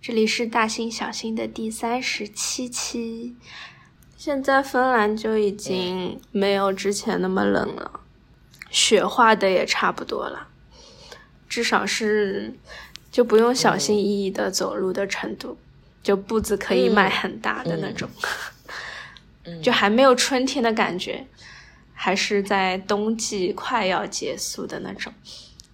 这里是大兴小心的第三十七期。现在芬兰就已经没有之前那么冷了，雪化的也差不多了，至少是就不用小心翼翼的走路的程度，就步子可以迈很大的那种，就还没有春天的感觉，还是在冬季快要结束的那种，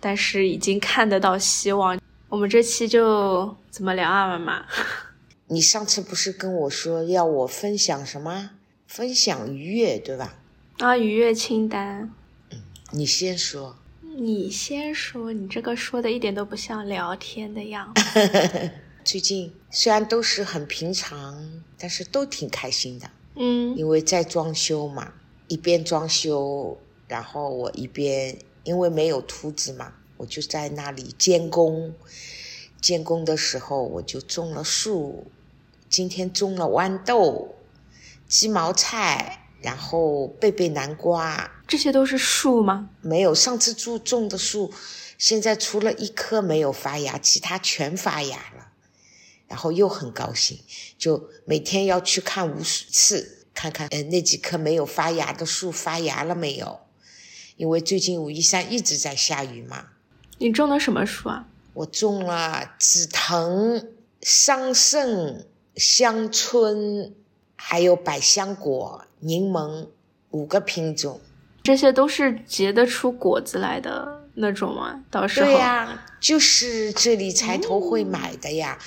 但是已经看得到希望。我们这期就怎么聊啊，妈妈？你上次不是跟我说要我分享什么？分享愉悦，对吧？啊，愉悦清单。嗯，你先说。你先说，你这个说的一点都不像聊天的样子。最近虽然都是很平常，但是都挺开心的。嗯，因为在装修嘛，一边装修，然后我一边因为没有图纸嘛，我就在那里监工。监工的时候，我就种了树。今天种了豌豆、鸡毛菜，然后贝贝南瓜，这些都是树吗？没有，上次种种的树，现在除了一棵没有发芽，其他全发芽了。然后又很高兴，就每天要去看无数次，看看呃那几棵没有发芽的树发芽了没有？因为最近武夷山一直在下雨嘛。你种的什么树啊？我种了紫藤、桑葚。香椿，还有百香果、柠檬，五个品种，这些都是结得出果子来的那种吗？到时候对呀，就是这里才头会买的呀，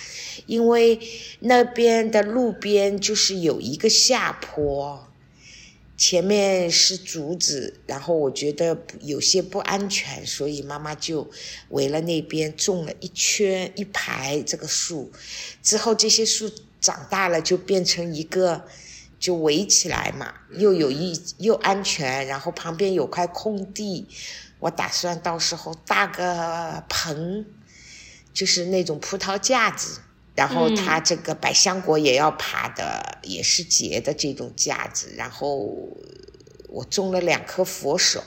因为那边的路边就是有一个下坡。前面是竹子，然后我觉得有些不安全，所以妈妈就围了那边种了一圈一排这个树。之后这些树长大了就变成一个，就围起来嘛，又有一又安全，然后旁边有块空地，我打算到时候搭个棚，就是那种葡萄架子。然后它这个百香果也要爬的，也是结的这种架子。然后我种了两颗佛手，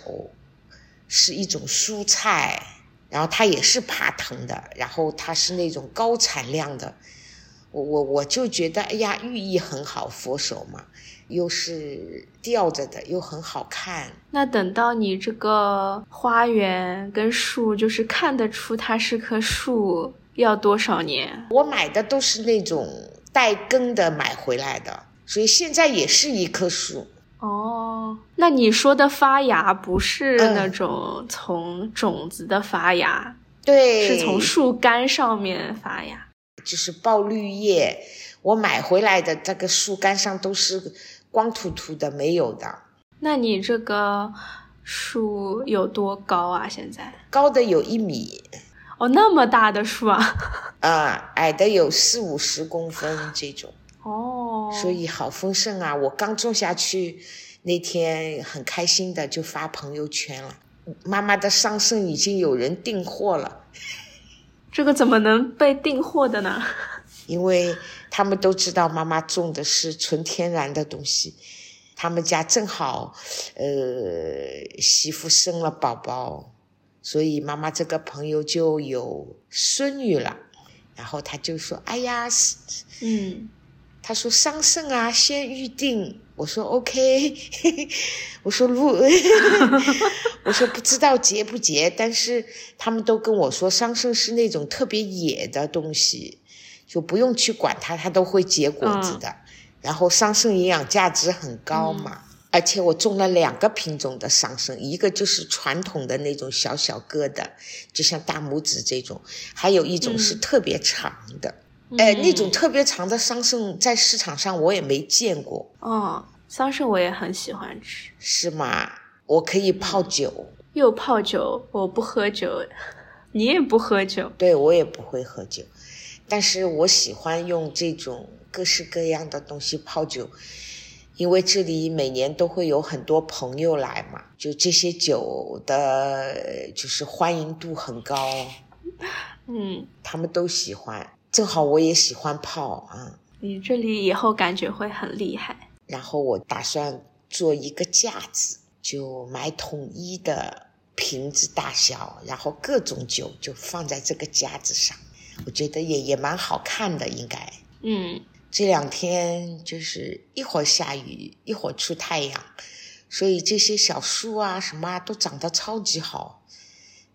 是一种蔬菜，然后它也是爬藤的。然后它是那种高产量的，我我我就觉得，哎呀，寓意很好，佛手嘛，又是吊着的，又很好看。那等到你这个花园跟树，就是看得出它是棵树。要多少年？我买的都是那种带根的买回来的，所以现在也是一棵树。哦，那你说的发芽不是那种从种子的发芽，对，是从树干上面发芽，就是爆绿叶。我买回来的这个树干上都是光秃秃的，没有的。那你这个树有多高啊？现在高的有一米。哦，那么大的树啊！啊，矮的有四五十公分这种。哦，所以好丰盛啊！我刚种下去那天很开心的就发朋友圈了。妈妈的桑葚已经有人订货了。这个怎么能被订货的呢？因为他们都知道妈妈种的是纯天然的东西。他们家正好，呃，媳妇生了宝宝。所以妈妈这个朋友就有孙女了，然后她就说：“哎呀，嗯，他说桑葚啊，先预定。”我说：“OK。”我说：“路，我说不知道结不结，但是他们都跟我说桑葚是那种特别野的东西，就不用去管它，它都会结果子的。然后桑葚营养价值很高嘛。”而且我种了两个品种的桑葚，一个就是传统的那种小小个的，就像大拇指这种，还有一种是特别长的。哎，那种特别长的桑葚在市场上我也没见过。哦，桑葚我也很喜欢吃。是吗？我可以泡酒。又泡酒？我不喝酒。你也不喝酒？对，我也不会喝酒，但是我喜欢用这种各式各样的东西泡酒。因为这里每年都会有很多朋友来嘛，就这些酒的，就是欢迎度很高，嗯，他们都喜欢，正好我也喜欢泡啊。你这里以后感觉会很厉害。然后我打算做一个架子，就买统一的瓶子大小，然后各种酒就放在这个架子上。我觉得也也蛮好看的，应该。嗯，这两天就是一会儿下雨，一会儿出太阳，所以这些小树啊什么啊都长得超级好，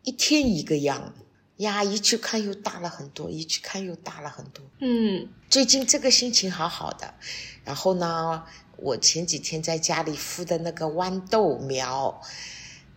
一天一个样呀，一去看又大了很多，一去看又大了很多。嗯，最近这个心情好好的，然后呢，我前几天在家里敷的那个豌豆苗，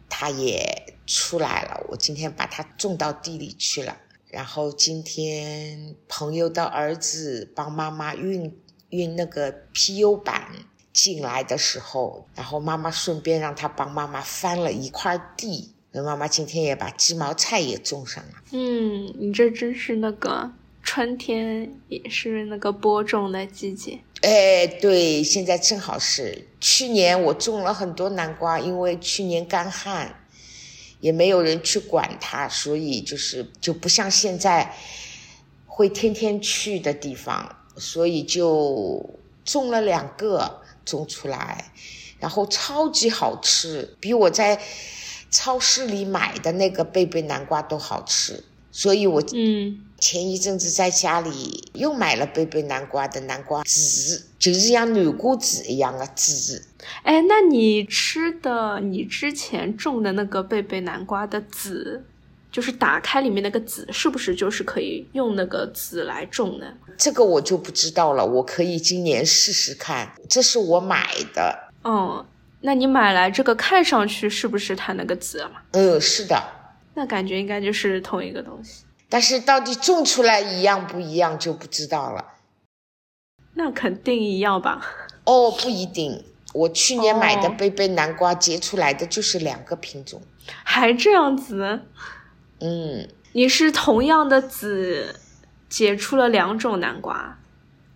它也出来了，我今天把它种到地里去了。然后今天朋友的儿子帮妈妈运运那个 PU 板进来的时候，然后妈妈顺便让他帮妈妈翻了一块地，那妈妈今天也把鸡毛菜也种上了。嗯，你这真是那个春天，也是那个播种的季节。哎，对，现在正好是。去年我种了很多南瓜，因为去年干旱。也没有人去管它，所以就是就不像现在会天天去的地方，所以就种了两个种出来，然后超级好吃，比我在超市里买的那个贝贝南瓜都好吃，所以我嗯。前一阵子在家里又买了贝贝南瓜的南瓜籽，就是像南瓜籽一样的籽。哎，那你吃的你之前种的那个贝贝南瓜的籽，就是打开里面那个籽，是不是就是可以用那个籽来种呢？这个我就不知道了，我可以今年试试看。这是我买的。哦，那你买来这个看上去是不是它那个籽嘛？嗯，是的。那感觉应该就是同一个东西。但是到底种出来一样不一样就不知道了。那肯定一样吧？哦，不一定。我去年买的贝贝南瓜结出来的就是两个品种，还这样子？嗯。你是同样的籽结出了两种南瓜？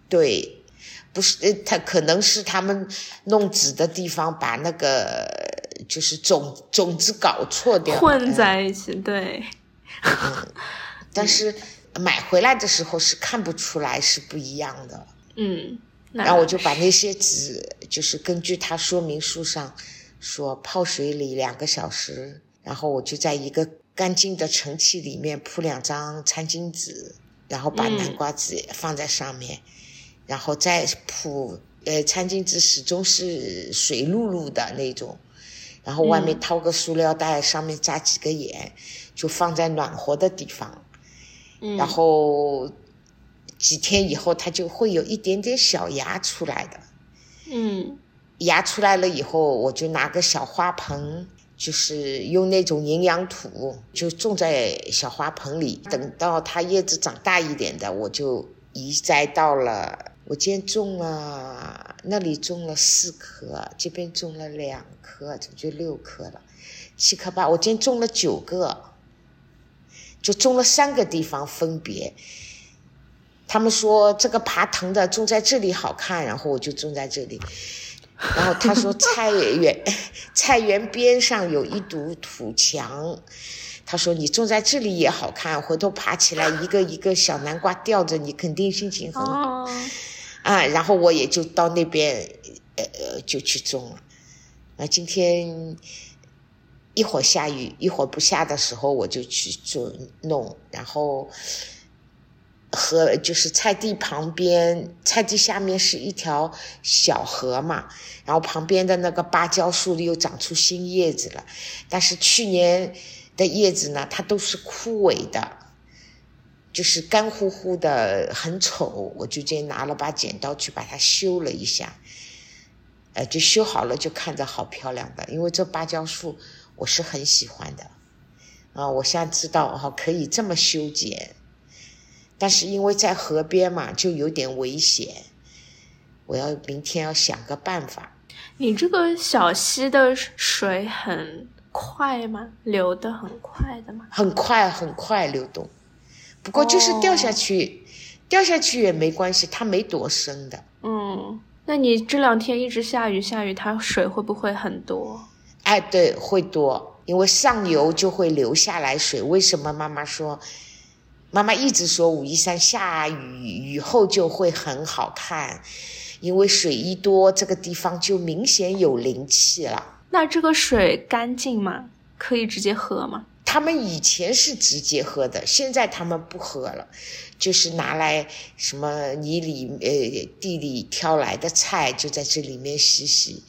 对，不是，呃，他可能是他们弄籽的地方把那个就是种种子搞错掉，混在一起，对。但是买回来的时候是看不出来是不一样的，嗯，然后我就把那些籽，就是根据它说明书上说泡水里两个小时，然后我就在一个干净的盛器里面铺两张餐巾纸，然后把南瓜籽放在上面，然后再铺，呃，餐巾纸始终是水漉漉的那种，然后外面套个塑料袋，上面扎几个眼，就放在暖和的地方。然后几天以后，它就会有一点点小芽出来的。嗯，芽出来了以后，我就拿个小花盆，就是用那种营养土，就种在小花盆里。等到它叶子长大一点的，我就移栽到了。我今天种了，那里种了四颗，这边种了两颗，这就六颗了，七颗八。我今天种了九个。就种了三个地方，分别。他们说这个爬藤的种在这里好看，然后我就种在这里。然后他说菜园 菜园边上有一堵土墙，他说你种在这里也好看，回头爬起来一个一个小南瓜吊着，你肯定心情很好。啊，然后我也就到那边，呃呃，就去种了。啊今天。一会儿下雨，一会儿不下的时候，我就去做弄。然后河就是菜地旁边，菜地下面是一条小河嘛。然后旁边的那个芭蕉树又长出新叶子了，但是去年的叶子呢，它都是枯萎的，就是干乎乎的，很丑。我就直接拿了把剪刀去把它修了一下，呃，就修好了，就看着好漂亮的。因为这芭蕉树。我是很喜欢的，啊，我现在知道哈可以这么修剪，但是因为在河边嘛，就有点危险。我要明天要想个办法。你这个小溪的水很快吗？流的很快的吗？很快很快流动，不过就是掉下去，掉下去也没关系，它没多深的。嗯，那你这两天一直下雨下雨，它水会不会很多？哎，对，会多，因为上游就会流下来水。为什么妈妈说，妈妈一直说武夷山下雨雨后就会很好看，因为水一多，这个地方就明显有灵气了。那这个水干净吗？可以直接喝吗？他们以前是直接喝的，现在他们不喝了，就是拿来什么泥里呃地里挑来的菜就在这里面洗洗，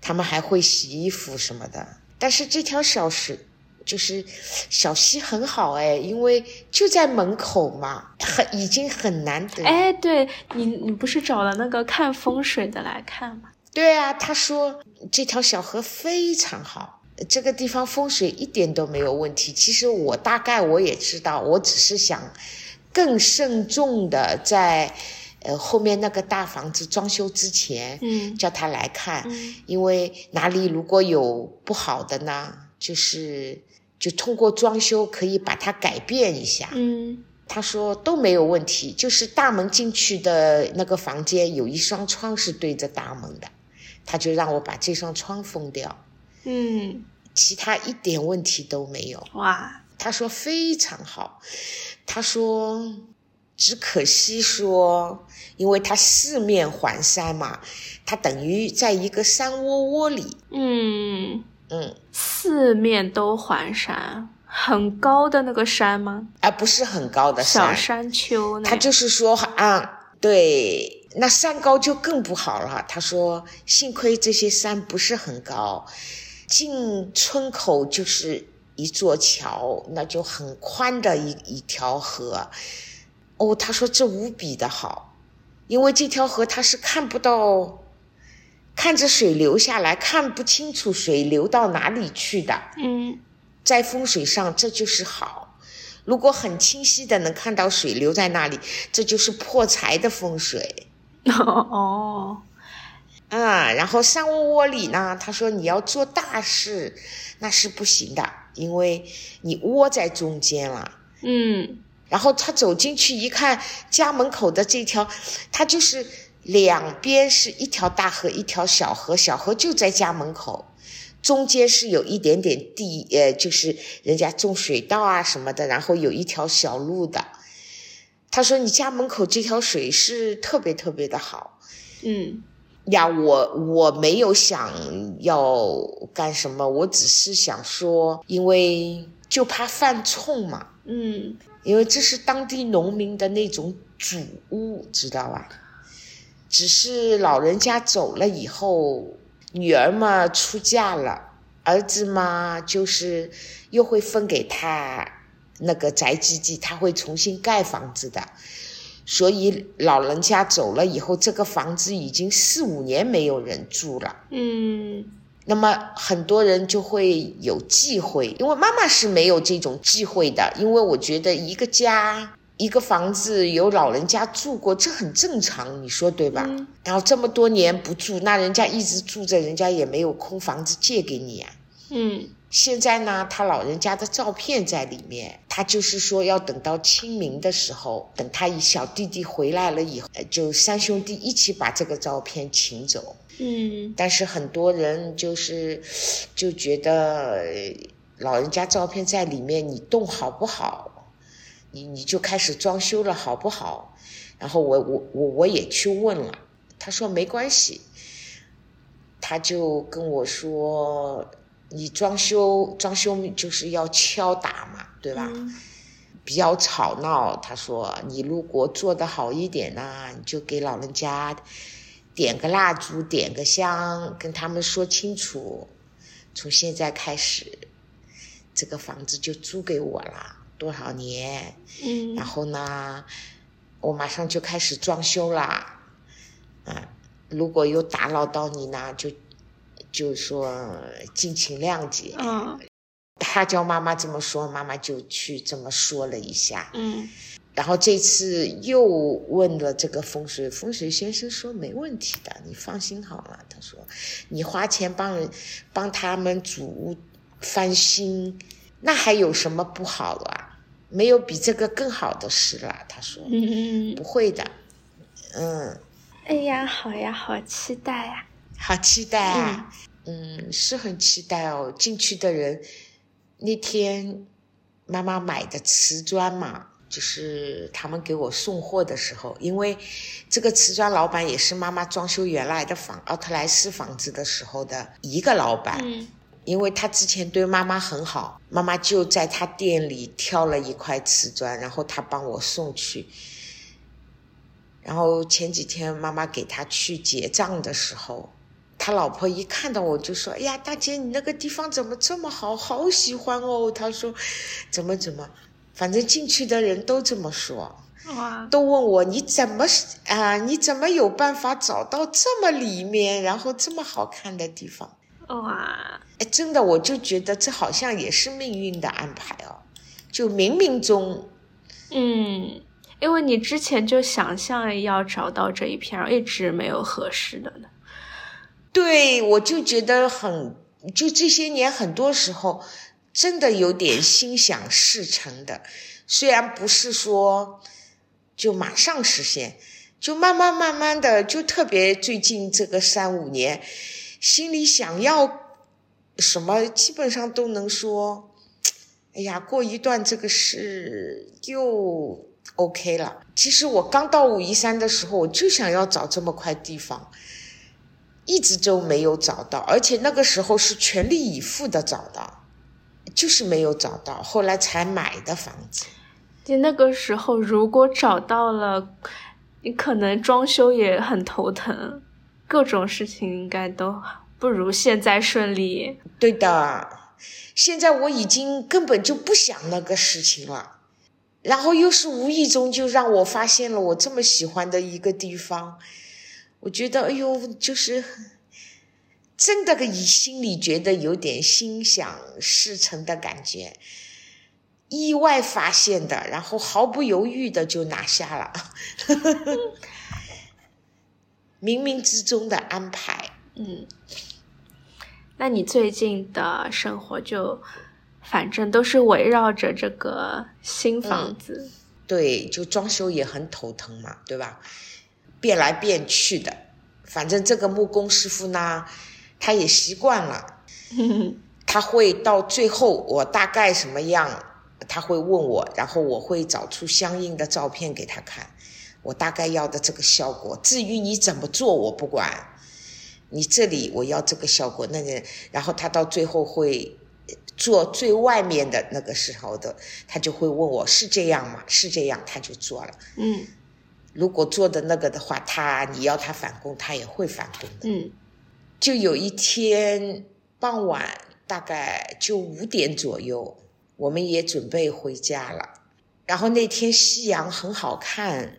他们还会洗衣服什么的。但是这条小水就是小溪很好哎，因为就在门口嘛，很已经很难得。哎，对你你不是找了那个看风水的来看吗？对啊，他说这条小河非常好，这个地方风水一点都没有问题。其实我大概我也知道，我只是想更慎重的在呃后面那个大房子装修之前，嗯叫他来看，嗯因为哪里如果有不好的呢，就是就通过装修可以把它改变一下。嗯他说都没有问题，就是大门进去的那个房间有一双窗是对着大门的，他就让我把这双窗封掉，嗯，其他一点问题都没有。哇，他说非常好，他说只可惜说，因为他四面环山嘛，他等于在一个山窝窝里，嗯，嗯，四面都环山，很高的那个山吗？啊不是很高的山小山，山丘？他就是说啊，对，那山高就更不好了。他说，幸亏这些山不是很高，进村口就是一座桥，那就很宽的一一条河。哦，他说这无比的好，因为这条河它是看不到，看着水流下来，看不清楚水流到哪里去的。嗯在风水上，这就是好。如果很清晰的能看到水流在那里，这就是破财的风水哦，啊。然后山窝窝里呢，他说你要做大事，那是不行的，因为你窝在中间了。嗯然后他走进去一看，家门口的这条，他就是两边是一条大河，一条小河，小河就在家门口，中间是有一点点地，呃，就是人家种水稻啊什么的，然后有一条小路的。他说你家门口这条水是特别特别的好嗯呀，我我没有想要干什么，我只是想说，因为就怕犯冲嘛。嗯因为这是当地农民的那种主屋，知道吧？只是老人家走了以后，女儿嘛出嫁了，儿子嘛就是又会分给他那个宅基地，他会重新盖房子的。所以老人家走了以后，这个房子已经四五年没有人住了。嗯那么很多人就会有忌讳，因为妈妈是没有这种忌讳的，因为我觉得一个家、一个房子有老人家住过，这很正常，你说对吧？嗯然后这么多年不住，那人家一直住着，人家也没有空房子借给你啊。嗯现在呢，他老人家的照片在里面，他就是说要等到清明的时候，等他一小弟弟回来了以后，呃就三兄弟一起把这个照片请走。嗯但是很多人就是就觉得呃老人家照片在里面，你动好不好？你你就开始装修了好不好？然后我我我我也去问了，他说没关系，他就跟我说，你装修装修就是要敲打嘛，对吧？嗯比较吵闹。他说：“你如果做得好一点呢，你就给老人家点个蜡烛，点个香，跟他们说清楚，从现在开始，这个房子就租给我了，多少年？嗯然后呢，我马上就开始装修啦。啊，如果有打扰到你呢，就就说敬请谅解。嗯他叫妈妈这么说，妈妈就去这么说了一下。嗯然后这次又问了这个风水，风水先生说没问题的，你放心好了。他说，你花钱帮人帮他们主屋翻新，那还有什么不好的啊？没有比这个更好的事了。他说嗯不会的，嗯，哎呀，好呀，好期待呀！好期待啊，嗯，是很期待哦。进去的人那天妈妈买的瓷砖嘛。就是他们给我送货的时候，因为这个瓷砖老板也是妈妈装修原来的房奥特莱斯房子的时候的一个老板，嗯因为他之前对妈妈很好，妈妈就在他店里挑了一块瓷砖，然后他帮我送去。然后前几天妈妈给他去结账的时候，他老婆一看到我就说：“哎呀，大姐，你那个地方怎么这么好？好喜欢哦。”他说：“怎么怎么，反正进去的人都这么说，哇，都问我你怎么啊？你怎么有办法找到这么里面，然后这么好看的地方？哇，哎，真的，我就觉得这好像也是命运的安排哦，就冥冥中，嗯。因为你之前就想象要找到这一片，一直没有合适的呢。对，我就觉得很，就这些年很多时候真的有点心想事成的，虽然不是说就马上实现，就慢慢慢慢的，就特别最近这个三五年，心里想要什么，基本上都能说，哎呀，过一段这个事又。OK 了。其实我刚到武夷山的时候，我就想要找这么块地方，一直都没有找到，而且那个时候是全力以赴的找到，就是没有找到，后来才买的房子。就那个时候，如果找到了，你可能装修也很头疼，各种事情应该都不如现在顺利。对的，现在我已经根本就不想那个事情了。然后又是无意中就让我发现了我这么喜欢的一个地方，我觉得哎呦，就是真的个以心里觉得有点心想事成的感觉，意外发现的，然后毫不犹豫的就拿下了，冥冥之中的安排。嗯，那你最近的生活就？反正都是围绕着这个新房子，对，就装修也很头疼嘛，对吧？变来变去的，反正这个木工师傅呢，他也习惯了，他会到最后我大概什么样，他会问我，然后我会找出相应的照片给他看，我大概要的这个效果。至于你怎么做，我不管，你这里我要这个效果，那个，然后他到最后会。做最外面的那个时候的，他就会问我是这样吗？是这样，他就做了。嗯，如果做的那个的话，他你要他返工，他也会返工的。嗯，就有一天傍晚，大概就五点左右，我们也准备回家了。然后那天夕阳很好看，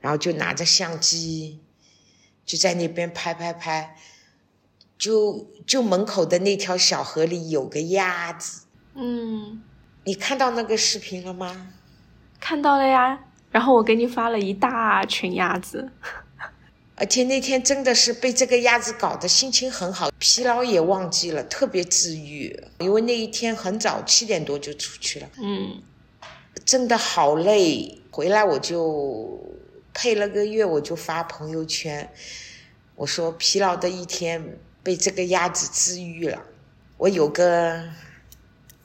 然后就拿着相机，就在那边拍拍拍。就就门口的那条小河里有个鸭子，嗯，你看到那个视频了吗？看到了呀，然后我给你发了一大群鸭子，而且那天真的是被这个鸭子搞得心情很好，疲劳也忘记了，特别治愈。因为那一天很早，七点多就出去了，嗯，真的好累。回来我就配了个乐，我就发朋友圈，我说疲劳的一天。被这个鸭子治愈了。我有个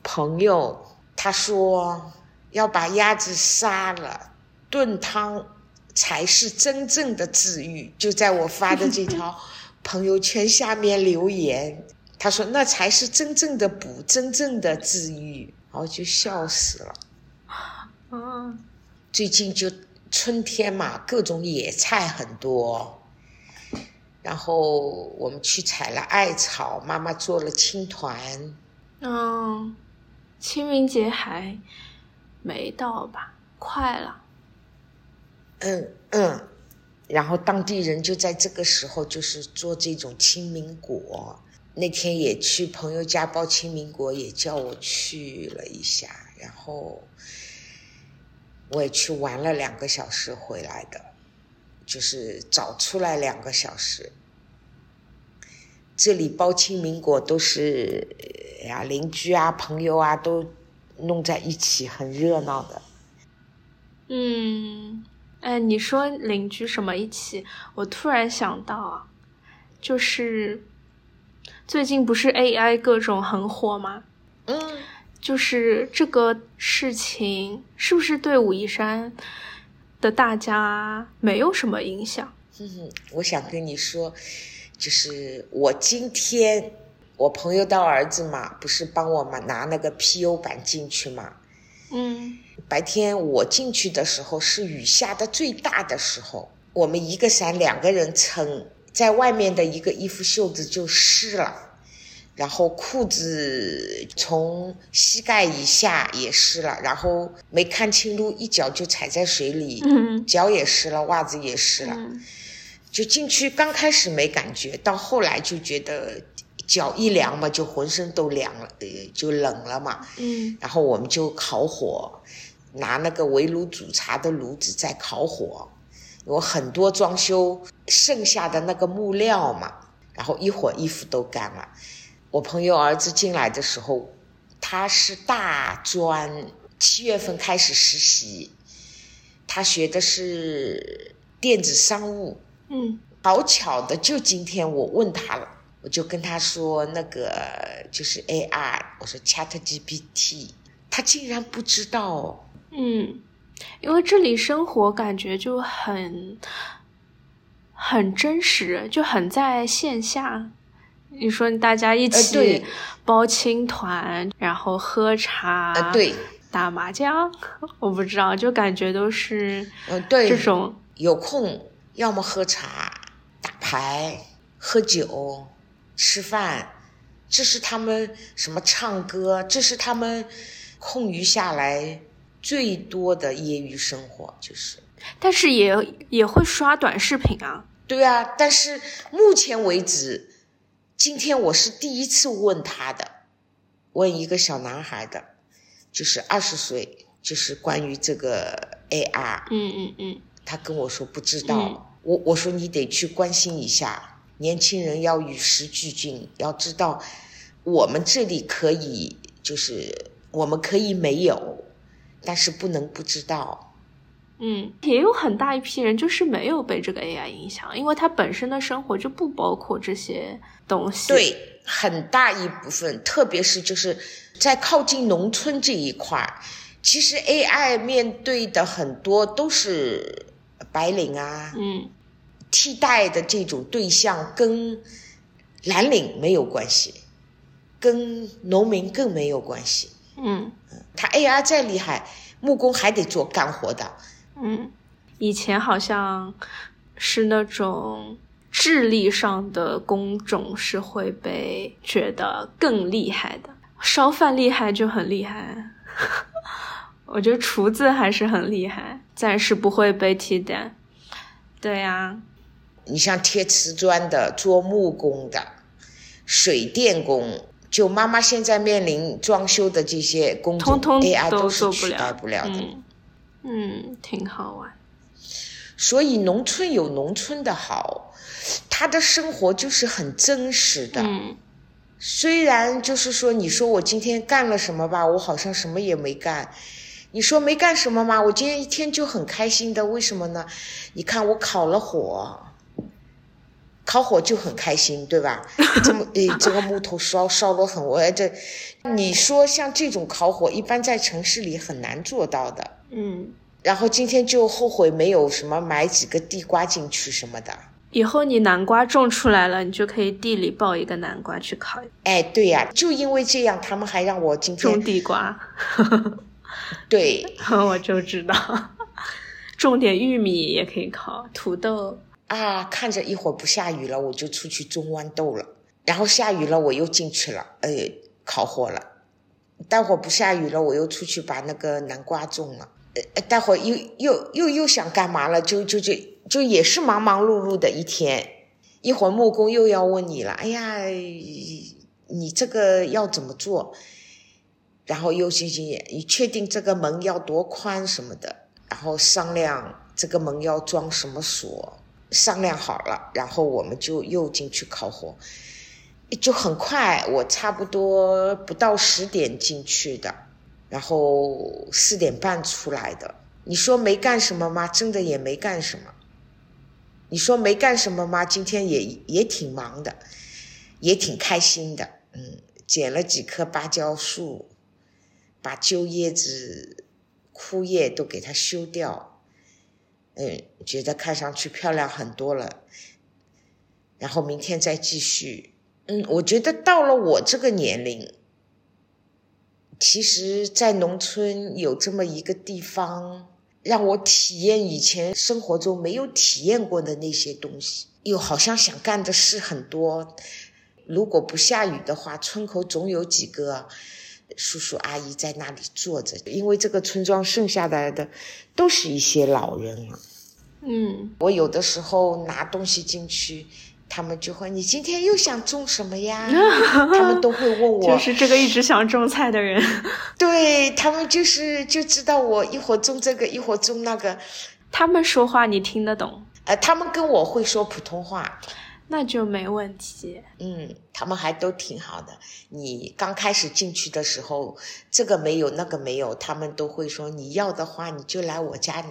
朋友，他说要把鸭子杀了炖汤才是真正的治愈。就在我发的这条 朋友圈下面留言，他说那才是真正的补，真正的治愈。然后就笑死了。嗯，最近就春天嘛，各种野菜很多。然后我们去采了艾草，妈妈做了青团。嗯，清明节还没到吧？快了。嗯嗯，然后当地人就在这个时候就是做这种清明果。那天也去朋友家包清明果，也叫我去了一下，然后我也去玩了两个小时回来的。就是早出来两个小时，这里包清明果都是呀，邻居啊、朋友啊都弄在一起，很热闹的。嗯，哎，你说邻居什么一起？我突然想到啊，就是最近不是 AI 各种很火吗？嗯，就是这个事情是不是对武夷山？的大家没有什么影响。嗯，我想跟你说，就是我今天我朋友的儿子嘛，不是帮我们拿那个 PU 板进去嘛？嗯。白天我进去的时候是雨下的最大的时候，我们一个伞两个人撑，在外面的一个衣服袖子就湿了，然后裤子从膝盖以下也湿了，然后没看清路，一脚就踩在水里，嗯。脚也湿了，袜子也湿了。嗯。就进去刚开始没感觉，到后来就觉得脚一凉嘛，就浑身都凉了，呃，就冷了嘛。嗯然后我们就烤火，拿那个围炉煮茶的炉子在烤火，有很多装修剩下的那个木料嘛，然后一会儿衣服都干了。我朋友儿子进来的时候，他是大专，七月份开始实习，他学的是电子商务。嗯好巧的，就今天我问他了，我就跟他说那个就是 AI，我说 Chat GPT，他竟然不知道。嗯，因为这里生活感觉就很很真实，就很在线下。你说大家一呃，起对，包青团，然后喝茶，呃，对，打麻将，我不知道，就感觉都是呃，对，这种，有空要么喝茶、打牌、喝酒、吃饭，这是他们什么唱歌，这是他们空余下来最多的业余生活，就是。但是也也会刷短视频啊。对啊，但是目前为止，今天我是第一次问他的，问一个小男孩的，就是二十岁，就是关于这个 AR，嗯嗯嗯他跟我说不知道，嗯我我说你得去关心一下，年轻人要与时俱进，要知道我们这里可以，就是我们可以没有，但是不能不知道。嗯，也有很大一批人就是没有被这个 AI 影响，因为他本身的生活就不包括这些东西。，对，很大一部分，特别是就是在靠近农村这一块儿，其实 AI 面对的很多都是白领啊，嗯替代的这种对象跟蓝领没有关系，跟农民更没有关系。嗯他 AI 再厉害，木工还得做干活的。嗯，以前好像是那种智力上的工种是会被觉得更厉害的，烧饭厉害就很厉害。我觉得厨子还是很厉害，暂时不会被替代。对呀、你像贴瓷砖的、做木工的、水电工，就妈妈现在面临装修的这些工作通通，AI 都是取代不了的。嗯嗯，挺好玩。所以农村有农村的好，他的生活就是很真实的。嗯虽然就是说，你说我今天干了什么吧，我好像什么也没干。你说没干什么吗？我今天一天就很开心的，为什么呢？你看我烤了火，烤火就很开心，对吧？这么诶，这个木头烧烧得很，我这，你说像这种烤火，一般在城市里很难做到的。嗯，然后今天就后悔没有什么买几个地瓜进去什么的。以后你南瓜种出来了，你就可以地里抱一个南瓜去烤，哎，对呀、就因为这样，他们还让我今天种地瓜。对 我就知道，种点玉米也可以烤，土豆。啊，看着一会儿不下雨了，我就出去种豌豆了。然后下雨了，我又进去了，哎，烤火了。待会儿不下雨了，我又出去把那个南瓜种了。呃，待会儿又又又又想干嘛了？就就就就也是忙忙碌碌的一天。一会儿木工又要问你了，哎呀，你这个要怎么做？然后又进行，你确定这个门要多宽什么的，然后商量这个门要装什么锁，商量好了，然后我们就又进去烤火，就很快，我差不多不到十点进去的，然后四点半出来的。你说没干什么吗？真的也没干什么。你说没干什么吗？今天也也挺忙的，也挺开心的。嗯，捡了几棵芭蕉树，把旧叶子、枯叶都给它修掉。嗯，觉得看上去漂亮很多了。然后明天再继续。嗯，我觉得到了我这个年龄，其实，在农村有这么一个地方，让我体验以前生活中没有体验过的那些东西，又好像想干的事很多。如果不下雨的话，村口总有几个叔叔阿姨在那里坐着，因为这个村庄剩下来的都是一些老人了。嗯，我有的时候拿东西进去，他们就会：“你今天又想种什么呀？”他们都会问我，就是这个一直想种菜的人。对他们就是就知道我一会儿种这个，一会儿种那个。他们说话你听得懂？呃，他们跟我会说普通话，那就没问题。嗯，他们还都挺好的。你刚开始进去的时候，这个没有，那个没有，他们都会说你要的话你就来我家拿。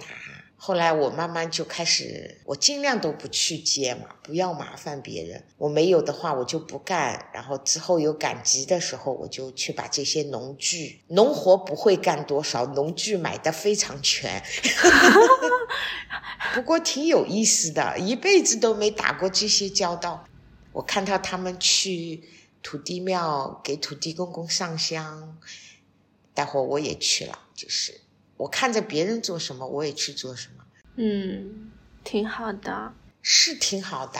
后来我慢慢就开始，我尽量都不去接嘛，不要麻烦别人。我没有的话，我就不干。然后之后有赶集的时候，我就去把这些农具、农活不会干多少，农具买的非常全。不过挺有意思的，一辈子都没打过这些交道。我看到他们去土地庙给土地公公上香，待会我也去了，就是。我看着别人做什么，我也去做什么。嗯，挺好的，是挺好的。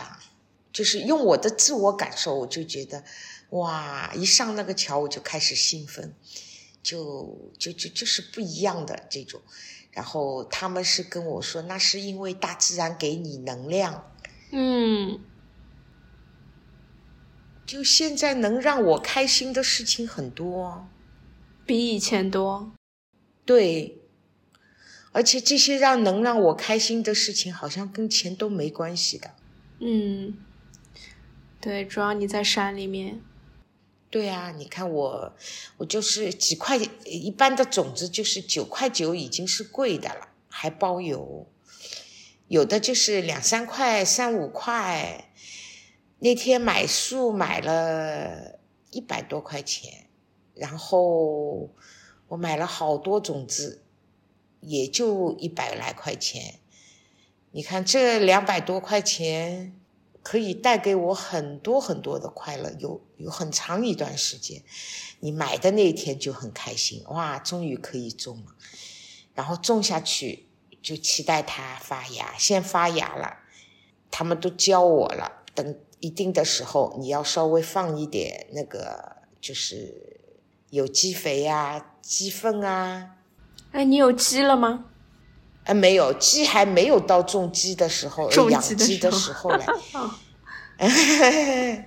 就是用我的自我感受，我就觉得，哇！一上那个桥，我就开始兴奋，就就就就是不一样的这种。然后他们是跟我说，那是因为大自然给你能量。嗯，就现在能让我开心的事情很多，比以前多。对。而且这些让能让我开心的事情，好像跟钱都没关系的。嗯，对，主要你在山里面。对啊，你看我，我就是几块，一般的种子就是九块九，已经是贵的了，还包邮。有的就是两三块、三五块。那天买树买了一百多块钱，然后我买了好多种子。也就一百来块钱，你看这两百多块钱可以带给我很多很多的快乐，有有很长一段时间，你买的那一天就很开心，哇，终于可以种了，然后种下去就期待它发芽，先发芽了，他们都教我了，等一定的时候你要稍微放一点那个就是有机肥啊、鸡粪啊。哎，你有鸡了吗？哎，没有，鸡还没有到种鸡的时候，养鸡的时候嘞。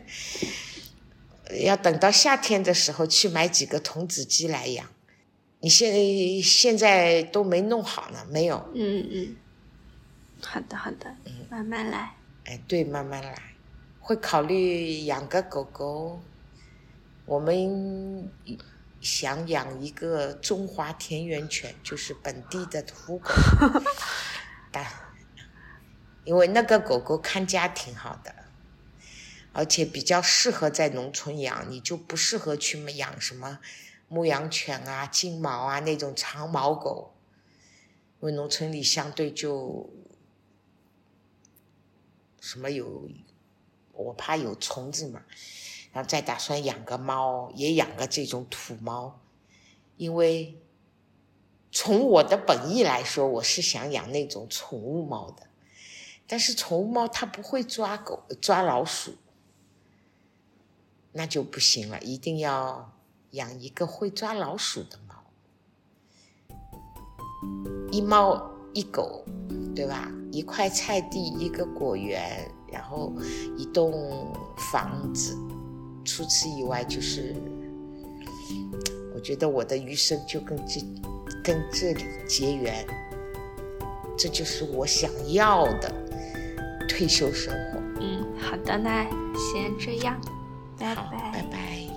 要等到夏天的时候去买几个童子鸡来养。你现现在都没弄好呢，没有。嗯嗯，好的好的，慢慢来。哎，对，慢慢来。会考虑养个狗狗。我们。想养一个中华田园犬，就是本地的土狗，但因为那个狗狗看家挺好的，而且比较适合在农村养，你就不适合去养什么牧羊犬啊、金毛啊那种长毛狗，因为农村里相对就什么有，我怕有虫子嘛。然后再打算养个猫，也养个这种土猫，因为从我的本意来说，我是想养那种宠物猫的。但是宠物猫它不会抓狗、抓老鼠，那就不行了，一定要养一个会抓老鼠的猫。一猫一狗，对吧？一块菜地，一个果园，然后一栋房子。除此以外，就是我觉得我的余生就跟这跟这里结缘，这就是我想要的退休生活。嗯，好的，那先这样，拜拜，拜拜。